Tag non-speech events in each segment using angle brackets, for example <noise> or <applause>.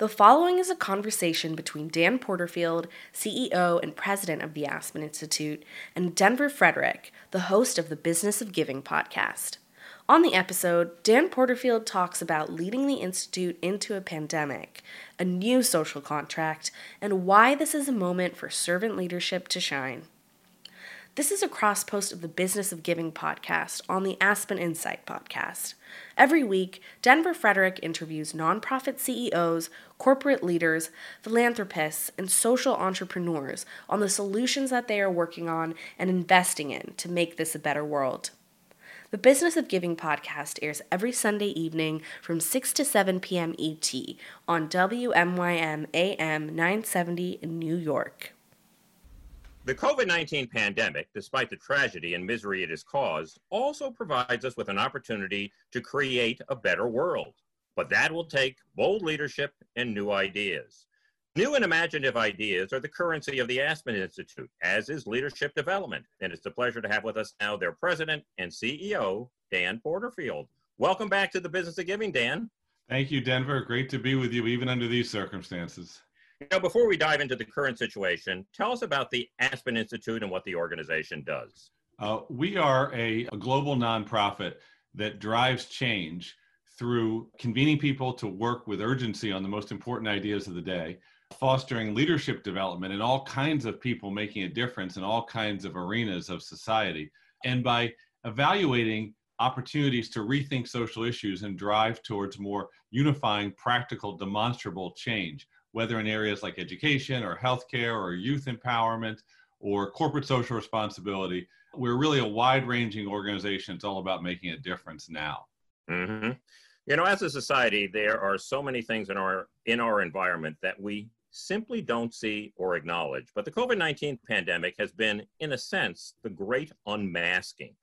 The following is a conversation between Dan Porterfield, CEO and president of the Aspen Institute, and Denver Frederick, the host of the Business of Giving podcast. On the episode, Dan Porterfield talks about leading the Institute into a pandemic, a new social contract, and why this is a moment for servant leadership to shine. This is a cross post of the Business of Giving podcast on the Aspen Insight podcast. Every week, Denver Frederick interviews nonprofit CEOs, corporate leaders, philanthropists, and social entrepreneurs on the solutions that they are working on and investing in to make this a better world. The Business of Giving podcast airs every Sunday evening from 6 to 7 p.m. ET on WNYM AM 970 in New York. The COVID 19 pandemic, despite the tragedy and misery it has caused, also provides us with an opportunity to create a better world. But that will take bold leadership and new ideas. New and imaginative ideas are the currency of the Aspen Institute, as is leadership development. And it's a pleasure to have with us now their president and CEO, Dan Porterfield. Welcome back to the Business of Giving, Dan. Thank you, Denver. Great to be with you, even under these circumstances. Now, before we dive into the current situation, tell us about the Aspen Institute and what the organization does. Uh, we are a, a global nonprofit that drives change through convening people to work with urgency on the most important ideas of the day, fostering leadership development in all kinds of people making a difference in all kinds of arenas of society, and by evaluating opportunities to rethink social issues and drive towards more unifying, practical, demonstrable change whether in areas like education or healthcare or youth empowerment or corporate social responsibility. We're really a wide ranging organization. It's all about making a difference now. Mm-hmm. You know, as a society, there are so many things in our in our environment that we simply don't see or acknowledge. But the COVID 19 pandemic has been, in a sense, the great unmasking,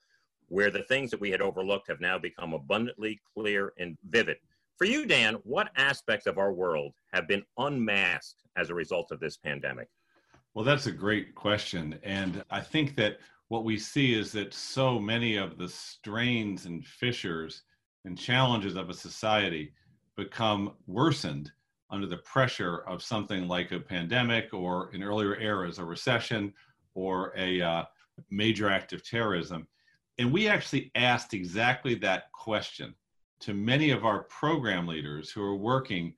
where the things that we had overlooked have now become abundantly clear and vivid. For you, Dan, what aspects of our world have been unmasked as a result of this pandemic? Well, that's a great question. And I think that what we see is that so many of the strains and fissures and challenges of a society become worsened under the pressure of something like a pandemic or in earlier eras, a recession or a uh, major act of terrorism. And we actually asked exactly that question to many of our program leaders who are working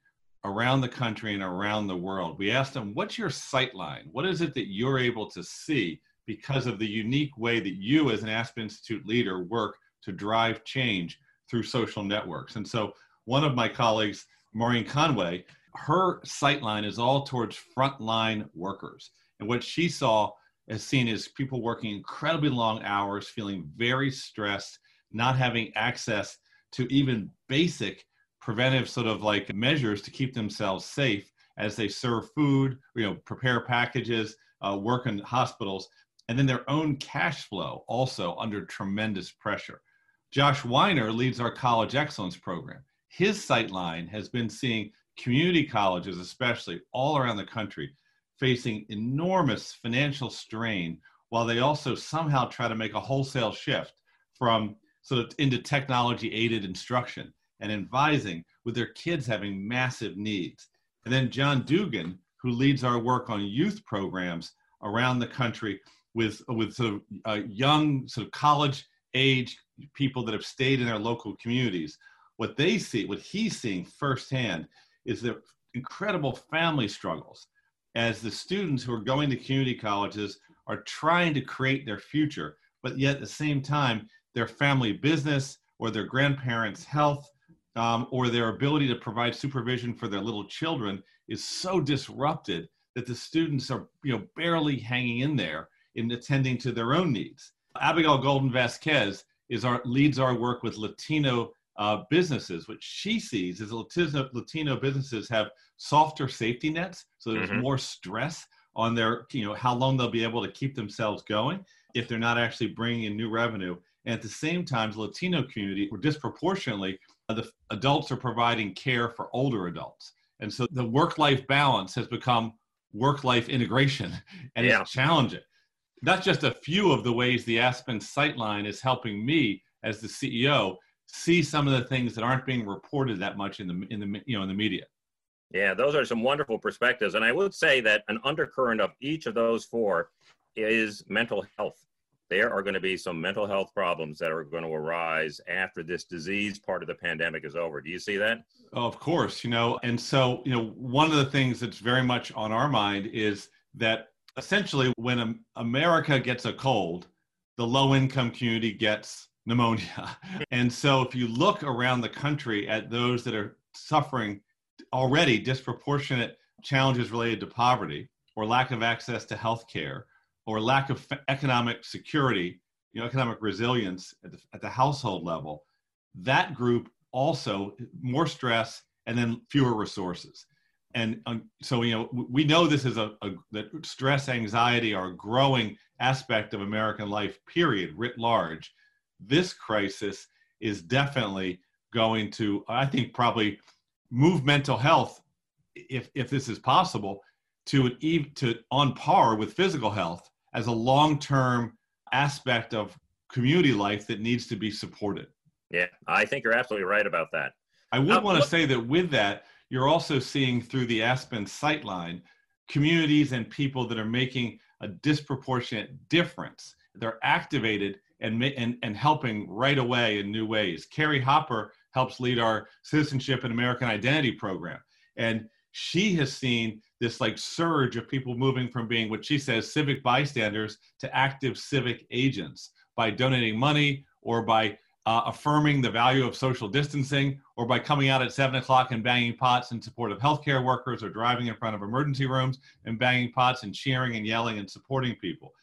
around the country and around the world. We asked them, what's your sight line? What is it that you're able to see because of the unique way that you as an Aspen Institute leader work to drive change through social networks? And so one of my colleagues, Maureen Conway, her sight line is all towards frontline workers. And what she saw as seen as people working incredibly long hours, feeling very stressed, not having access to even basic preventive sort of like measures to keep themselves safe as they serve food, you know, prepare packages, uh, work in hospitals, and then their own cash flow also under tremendous pressure. Josh Wyner leads our college excellence program. His sightline has been seeing community colleges, especially all around the country, facing enormous financial strain while they also somehow try to make a wholesale shift from so into technology aided instruction and advising with their kids having massive needs. And then John Dugan, who leads our work on youth programs around the country with, with sort of uh, young, sort of college age people that have stayed in their local communities. What they see, what he's seeing firsthand, is the incredible family struggles as the students who are going to community colleges are trying to create their future, but yet at the same time, their family business or their grandparents' health um, or their ability to provide supervision for their little children is so disrupted that the students are you know barely hanging in there in attending to their own needs. Abigail Golden Vazquez is our leads our work with Latino uh, businesses, which she sees is Latino, Latino businesses have softer safety nets, so there's mm-hmm. more stress on their you know how long they'll be able to keep themselves going if they're not actually bringing in new revenue and at the same time, the Latino community, where disproportionately, uh, the adults are providing care for older adults. And so the work life balance has become work life integration, <laughs> and yeah. it's challenging. That's just a few of the ways the Aspen Sightline is helping me as the CEO see some of the things that aren't being reported that much in the in the you know in the media. Yeah, those are some wonderful perspectives. And I would say that an undercurrent of each of those four is mental health. There are going to be some mental health problems that are going to arise after this disease part of the pandemic is over. Do you see that? Oh, of course, you know, and so, you know, one of the things that's very much on our mind is that essentially when America gets a cold, the low income community gets pneumonia. <laughs> and so if you look around the country at those that are suffering already disproportionate challenges related to poverty or lack of access to health care or lack of economic security, you know, economic resilience at the, at the household level, that group also more stress and then fewer resources. And um, so, you know, we know this is a, a that stress, anxiety are a growing aspect of American life, period, writ large. This crisis is definitely going to, I think, probably move mental health, if if this is possible, to an, to on par with physical health as a long term aspect of community life that needs to be supported. Yeah, I think you're absolutely right about that. I would um, want to say that with that, you're also seeing through the Aspen Sightline communities and people that are making a disproportionate difference. They're activated and, and, and helping right away in new ways. Carrie Hopper helps lead our citizenship and American identity program. And she has seen this like surge of people moving from being what she says civic bystanders to active civic agents by donating money or by uh, affirming the value of social distancing or by coming out at seven o'clock and banging pots in support of healthcare workers or driving in front of emergency rooms and banging pots and cheering and yelling and supporting people.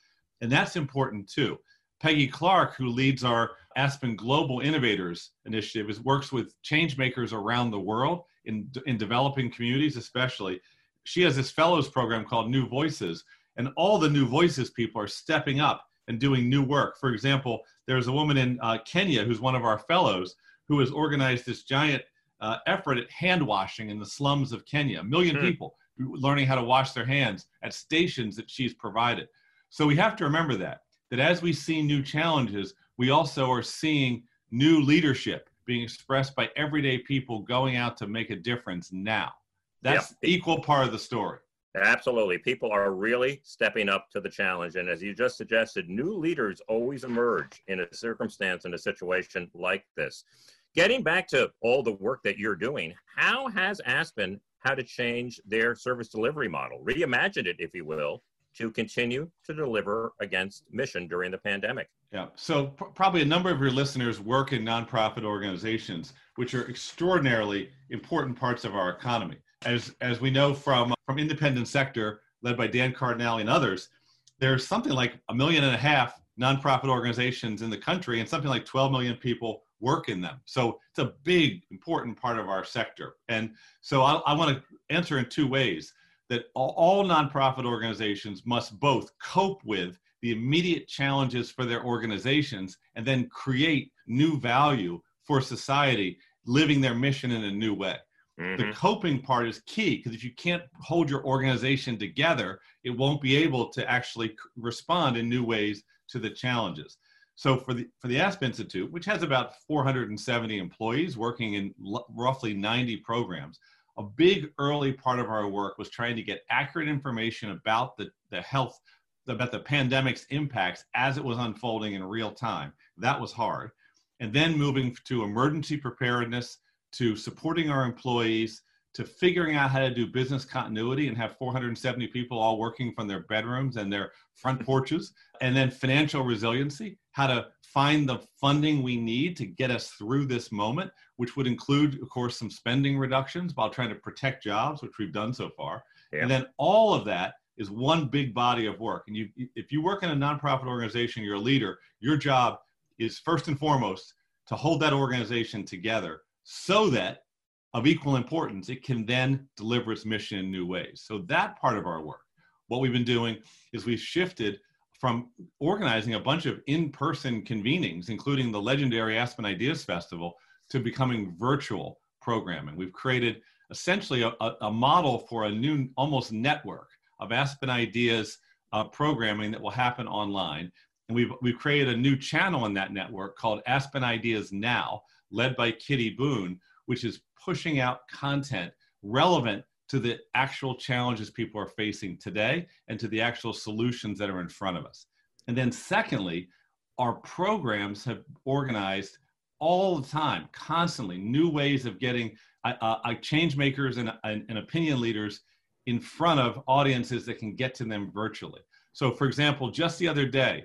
And that's important too. Peggy Clark, who leads our Aspen Global Innovators Initiative, is, works with change makers around the world in, in developing communities, especially. She has this fellows program called New Voices, and all the New Voices people are stepping up and doing new work. For example, there's a woman in uh, Kenya who's one of our fellows who has organized this giant uh, effort at hand washing in the slums of Kenya. A million mm. people learning how to wash their hands at stations that she's provided. So we have to remember that that as we see new challenges, we also are seeing new leadership being expressed by everyday people going out to make a difference now. That's yep. equal part of the story. Absolutely. People are really stepping up to the challenge. And as you just suggested, new leaders always emerge in a circumstance, in a situation like this. Getting back to all the work that you're doing, how has Aspen had to change their service delivery model, reimagined it, if you will, to continue to deliver against mission during the pandemic. Yeah. So pr- probably a number of your listeners work in nonprofit organizations, which are extraordinarily important parts of our economy. As as we know from from independent sector led by Dan Cardinali and others, there's something like a million and a half nonprofit organizations in the country, and something like 12 million people work in them. So it's a big, important part of our sector. And so I, I want to answer in two ways that all, all nonprofit organizations must both cope with the immediate challenges for their organizations and then create new value for society, living their mission in a new way. Mm-hmm. The coping part is key because if you can't hold your organization together, it won't be able to actually respond in new ways to the challenges. So for the for the Aspen Institute, which has about 470 employees working in l- roughly 90 programs, a big early part of our work was trying to get accurate information about the, the health, about the pandemic's impacts as it was unfolding in real time. That was hard. And then moving to emergency preparedness, to supporting our employees, to figuring out how to do business continuity and have 470 people all working from their bedrooms and their front <laughs> porches, and then financial resiliency, how to find the funding we need to get us through this moment, which would include, of course, some spending reductions while trying to protect jobs, which we've done so far. Yeah. And then all of that is one big body of work. And you, if you work in a nonprofit organization, you're a leader, your job is first and foremost to hold that organization together so that of equal importance, it can then deliver its mission in new ways. So that part of our work, what we've been doing is we've shifted from organizing a bunch of in-person convenings, including the legendary Aspen Ideas Festival, to becoming virtual programming. We've created essentially a, a model for a new almost network of Aspen Ideas uh, programming that will happen online. And we've, we've created a new channel in that network called Aspen Ideas Now, led by Kitty Boone, which is pushing out content relevant to the actual challenges people are facing today and to the actual solutions that are in front of us. And then, secondly, our programs have organized all the time, constantly, new ways of getting uh, uh, change makers and, and, and opinion leaders in front of audiences that can get to them virtually. So, for example, just the other day,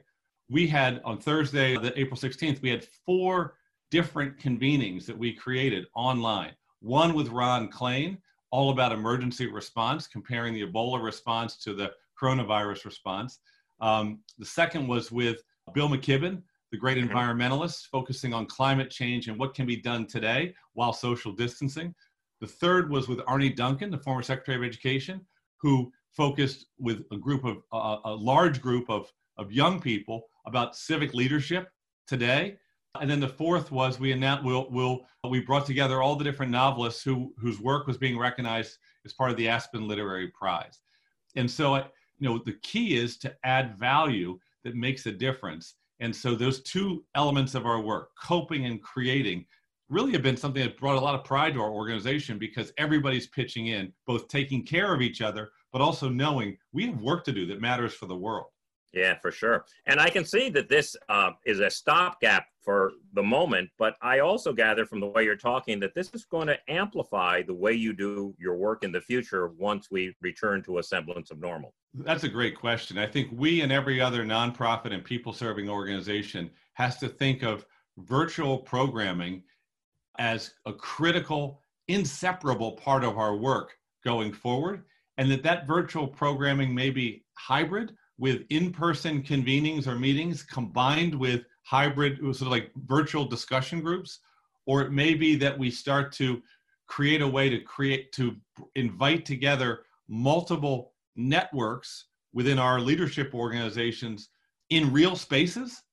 we had on Thursday, the April 16th, we had four different convenings that we created online. One with Ron Klain, all about emergency response, comparing the Ebola response to the coronavirus response. Um, the second was with Bill McKibben, the great mm-hmm. environmentalist, focusing on climate change and what can be done today while social distancing. The third was with Arne Duncan, the former Secretary of Education, who focused with a group of uh, a large group of, of young people about civic leadership today. And then the fourth was we announced we'll, we'll, we brought together all the different novelists who whose work was being recognized as part of the Aspen Literary Prize. And so, you know, the key is to add value that makes a difference. And so those two elements of our work, coping and creating, really have been something that brought a lot of pride to our organization because everybody's pitching in, both taking care of each other, but also knowing we have work to do that matters for the world. Yeah, for sure. And I can see that this uh, is a stopgap for the moment, but I also gather from the way you're talking that this is going to amplify the way you do your work in the future once we return to a semblance of normal. That's a great question. I think we and every other nonprofit and people serving organization has to think of virtual programming as a critical, inseparable part of our work going forward, and that that virtual programming may be hybrid with in-person convenings or meetings combined with hybrid sort of like virtual discussion groups or it may be that we start to create a way to create to invite together multiple networks within our leadership organizations in real spaces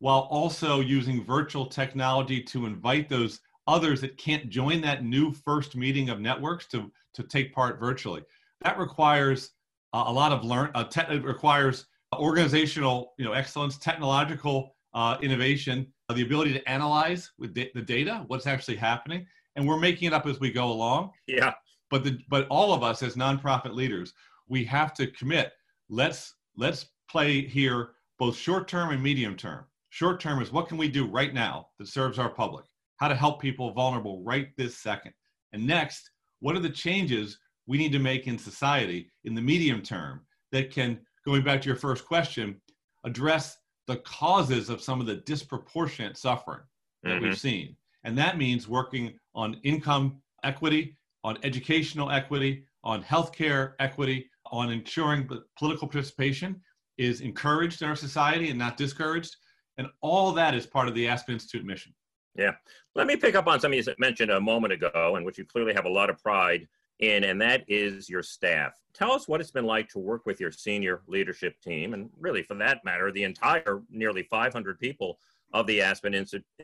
while also using virtual technology to invite those others that can't join that new first meeting of networks to, to take part virtually. That requires a lot of learn. Uh, te- it requires organizational, you know, excellence, technological uh, innovation, the ability to analyze with da- the data what's actually happening, and we're making it up as we go along. Yeah. But the but all of us as nonprofit leaders, we have to commit. Let's let's play here both short term and medium term. Short term is what can we do right now that serves our public? How to help people vulnerable right this second. And next, what are the changes we need to make in society in the medium term that can, going back to your first question, address the causes of some of the disproportionate suffering that mm-hmm. we've seen. And that means working on income equity, on educational equity, on healthcare equity, on ensuring that political participation is encouraged in our society and not discouraged. And all that is part of the Aspen Institute mission. Yeah. Let me pick up on something you mentioned a moment ago, and which you clearly have a lot of pride in, and that is your staff. Tell us what it's been like to work with your senior leadership team, and really, for that matter, the entire nearly 500 people of the Aspen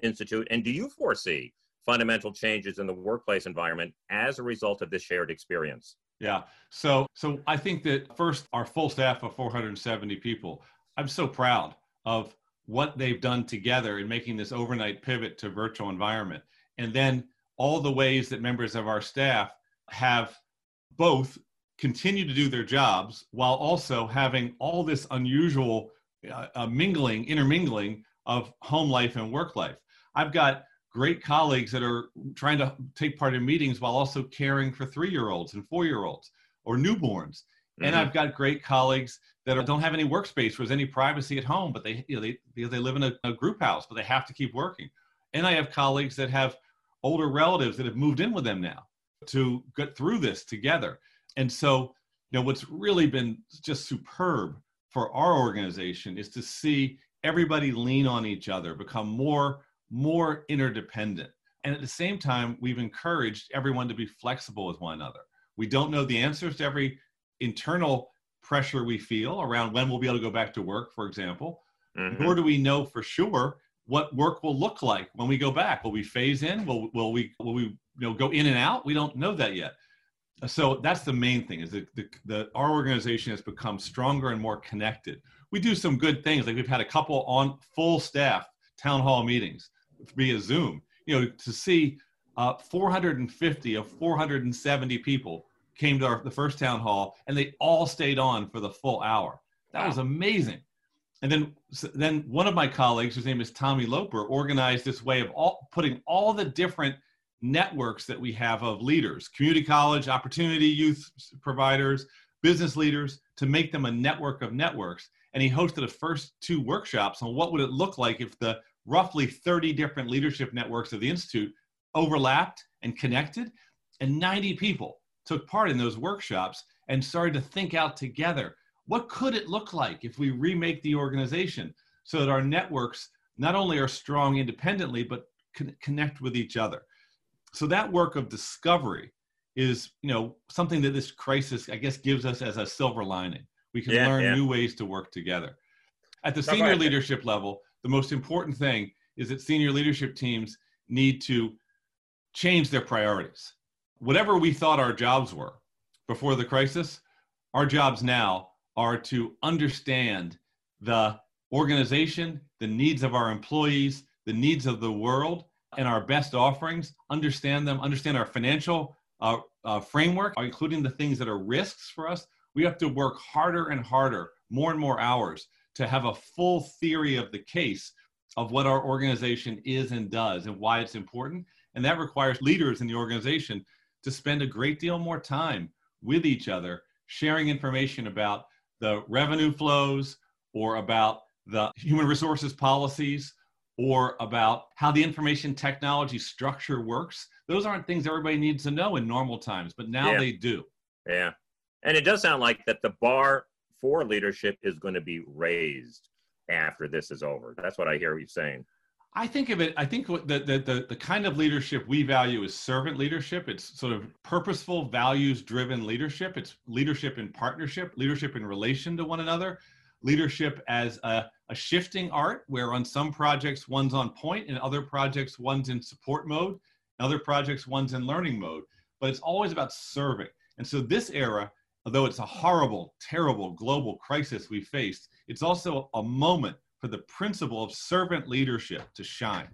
Institute. And do you foresee fundamental changes in the workplace environment as a result of this shared experience? Yeah. So, so I think that first, our full staff of 470 people, I'm so proud of what they've done together in making this overnight pivot to virtual environment. And then all the ways that members of our staff have both continue to do their jobs while also having all this unusual uh, uh, mingling, intermingling of home life and work life. I've got great colleagues that are trying to take part in meetings while also caring for three-year-olds and four-year-olds or newborns. Mm-hmm. And I've got great colleagues that are, don't have any workspace where there's any privacy at home, but they, you know, they, because they live in a, a group house, but they have to keep working. And I have colleagues that have older relatives that have moved in with them now to get through this together. And so, you know, what's really been just superb for our organization is to see everybody lean on each other, become more more interdependent. And at the same time, we've encouraged everyone to be flexible with one another. We don't know the answers to every internal pressure we feel around when we'll be able to go back to work, for example, mm-hmm. nor do we know for sure what work will look like when we go back. Will we phase in? Will, will we will we you know go in and out we don't know that yet so that's the main thing is that the, the, our organization has become stronger and more connected we do some good things like we've had a couple on full staff town hall meetings via zoom you know to see uh, 450 of 470 people came to our, the first town hall, and they all stayed on for the full hour. That wow. was amazing. And then, then one of my colleagues, whose name is Tommy Loper, organized this way of all, putting all the different networks that we have of leaders, community college, opportunity youth providers, business leaders, to make them a network of networks. And he hosted the first two workshops on what would it look like if the roughly 30 different leadership networks of the Institute overlapped and connected. And 90 people took part in those workshops and started to think out together what could it look like if we remake the organization so that our networks not only are strong independently, but can connect with each other? So that work of discovery is, you know, something that this crisis, I guess, gives us as a silver lining. We can yeah, learn yeah. new ways to work together. At the senior leadership level, the most important thing is that senior leadership teams need to change their priorities. Whatever we thought our jobs were before the crisis, our jobs now are to understand the organization, the needs of our employees, the needs of the world, and our best offerings, understand them, understand our financial uh, uh, framework, including the things that are risks for us. We have to work harder and harder, more and more hours, to have a full theory of the case of what our organization is and does and why it's important. And that requires leaders in the organization to spend a great deal more time with each other, sharing information about the revenue flows or about the human resources policies or about how the information technology structure works. Those aren't things everybody needs to know in normal times, but now yeah. they do. Yeah. And it does sound like that the bar for leadership is going to be raised after this is over. That's what I hear you saying. I think of it, I think the, the, the, the, kind of leadership we value is servant leadership. It's sort of purposeful, values driven leadership. It's leadership in partnership, leadership in relation to one another, leadership as a, a shifting art where on some projects one's on point, in other projects one's in support mode, in other projects one's in learning mode. But it's always about serving. And so this era, although it's a horrible, terrible global crisis we faced, it's also a moment for the principle of servant leadership to shine.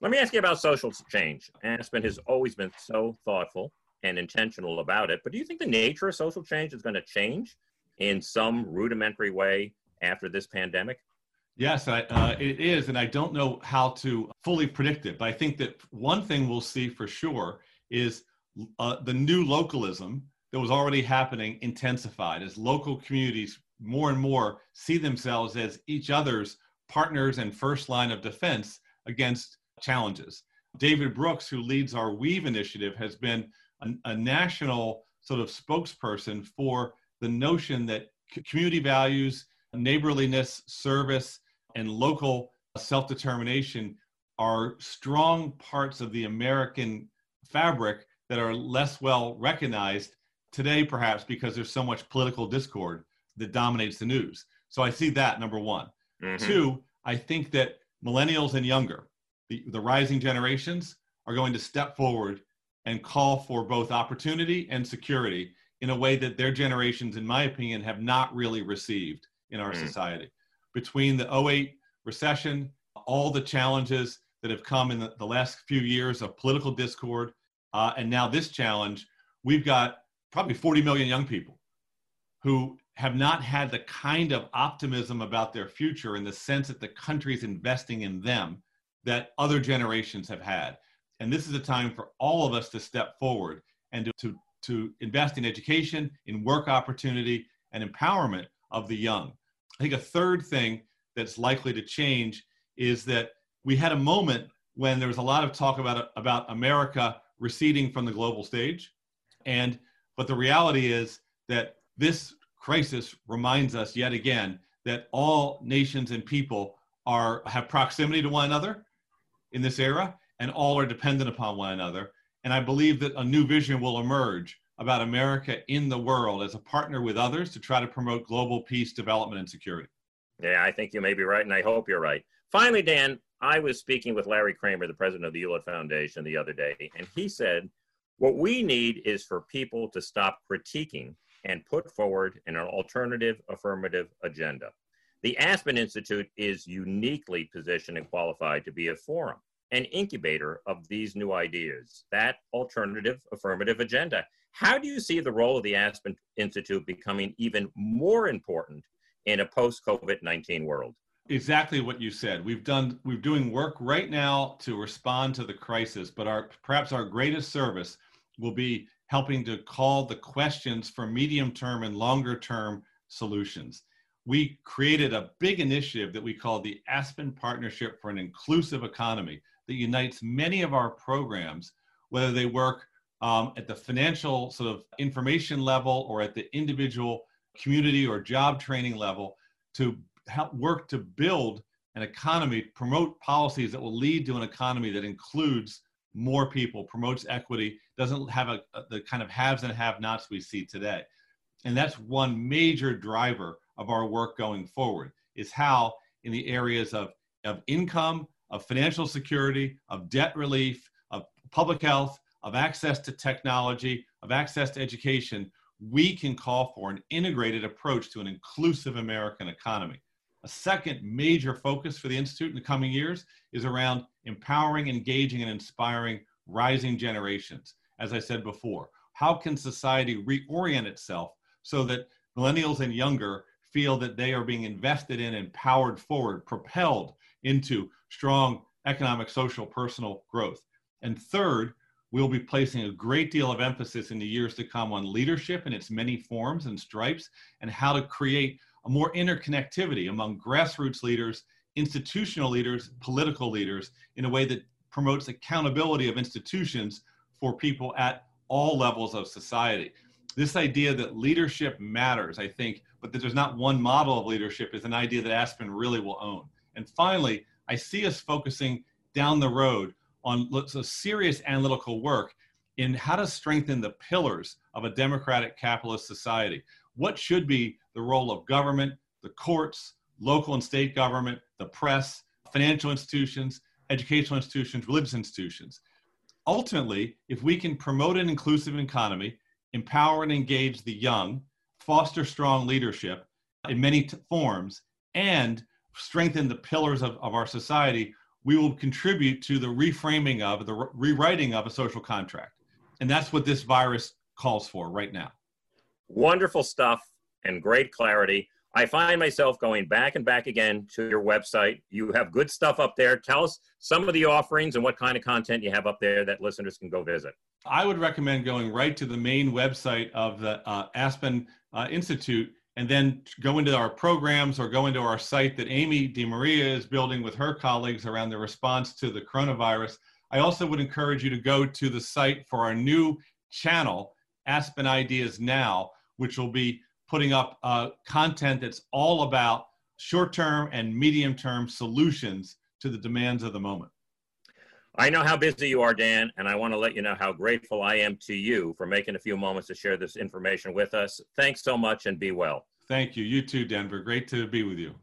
Let me ask you about social change. Aspen has always been so thoughtful and intentional about it, but do you think the nature of social change is going to change in some rudimentary way after this pandemic? Yes, I, uh, it is, and I don't know how to fully predict it. But I think that one thing we'll see for sure is uh, the new localism that was already happening intensified as local communities more and more see themselves as each other's partners and first line of defense against challenges. David Brooks, who leads our Weave initiative, has been a, a national sort of spokesperson for the notion that community values, neighborliness, service, and local self determination are strong parts of the American fabric that are less well recognized today, perhaps because there's so much political discord that dominates the news. So I see that number one. Mm-hmm. Two, I think that millennials and younger, the, the rising generations, are going to step forward and call for both opportunity and security in a way that their generations, in my opinion, have not really received in our mm. society. Between the 08 recession, all the challenges that have come in the, the last few years of political discord, uh, and now this challenge, we've got probably 40 million young people who have not had the kind of optimism about their future in the sense that the country is investing in them that other generations have had. And this is a time for all of us to step forward and to, to, to invest in education, in work opportunity, and empowerment of the young. I think a third thing that's likely to change is that we had a moment when there was a lot of talk about, about America receding from the global stage. And but the reality is that this crisis reminds us yet again that all nations and people are have proximity to one another in this era and all are dependent upon one another. And i believe that a new vision will emerge about america in the world as a partner with others to try to promote global peace development and security. Yeah i think you may be right and i hope you're right. Finally dan i was speaking with larry kramer the president of the hewlett foundation the other day and he said what we need is for people to stop critiquing and put forward an alternative affirmative agenda. The Aspen Institute is uniquely positioned and qualified to be a forum, an incubator of these new ideas, that alternative affirmative agenda. How do you see the role of the Aspen Institute becoming even more important in a post COVID 19 world? Exactly what you said. We've done we're doing work right now to respond to the crisis, but our perhaps our greatest service will be helping to call the questions for medium term and longer term solutions. We created a big initiative that we call the Aspen Partnership for an Inclusive Economy that unites many of our programs, whether they work um, at the financial sort of information level or at the individual community or job training level, to help work to build an economy, promote policies that will lead to an economy that includes more people, promotes equity, doesn't have a, the kind of haves and have-nots we see today. And that's one major driver of our work going forward is how in the areas of, of income, of financial security, of debt relief, of public health, of access to technology, of access to education, we can call for an integrated approach to an inclusive American economy. A second major focus for the Institute in the coming years is around empowering, engaging, and inspiring rising generations. As I said before, how can society reorient itself so that millennials and younger feel that they are being invested in and powered forward, propelled into strong economic, social, personal growth? And third, we'll be placing a great deal of emphasis in the years to come on leadership in its many forms and stripes and how to create a more interconnectivity among grassroots leaders, institutional leaders, political leaders in a way that promotes accountability of institutions for people at all levels of society. This idea that leadership matters, I think, but that there's not one model of leadership is an idea that Aspen really will own. And finally, I see us focusing down the road on a serious analytical work in how to strengthen the pillars of a democratic capitalist society what should be the role of government, the courts, local and state government, the press, financial institutions, educational institutions, religious institutions. Ultimately, if we can promote an inclusive economy, empower and engage the young, foster strong leadership in many t- forms, and strengthen the pillars of, of our society, we will contribute to the reframing of, the re- rewriting of a social contract. And that's what this virus calls for right now. Wonderful stuff and great clarity. I find myself going back and back again to your website. You have good stuff up there. Tell us some of the offerings and what kind of content you have up there that listeners can go visit. I would recommend going right to the main website of the uh, Aspen uh, Institute and then go into our programs or go into our site that Amy DeMaria is building with her colleagues around the response to the coronavirus. I also would encourage you to go to the site for our new channel, Aspen Ideas Now, which will be putting up uh, content that's all about short term and medium term solutions to the demands of the moment. I know how busy you are, Dan, and I want to let you know how grateful I am to you for making a few moments to share this information with us. Thanks so much and be well. Thank you. You too, Denver. Great to be with you.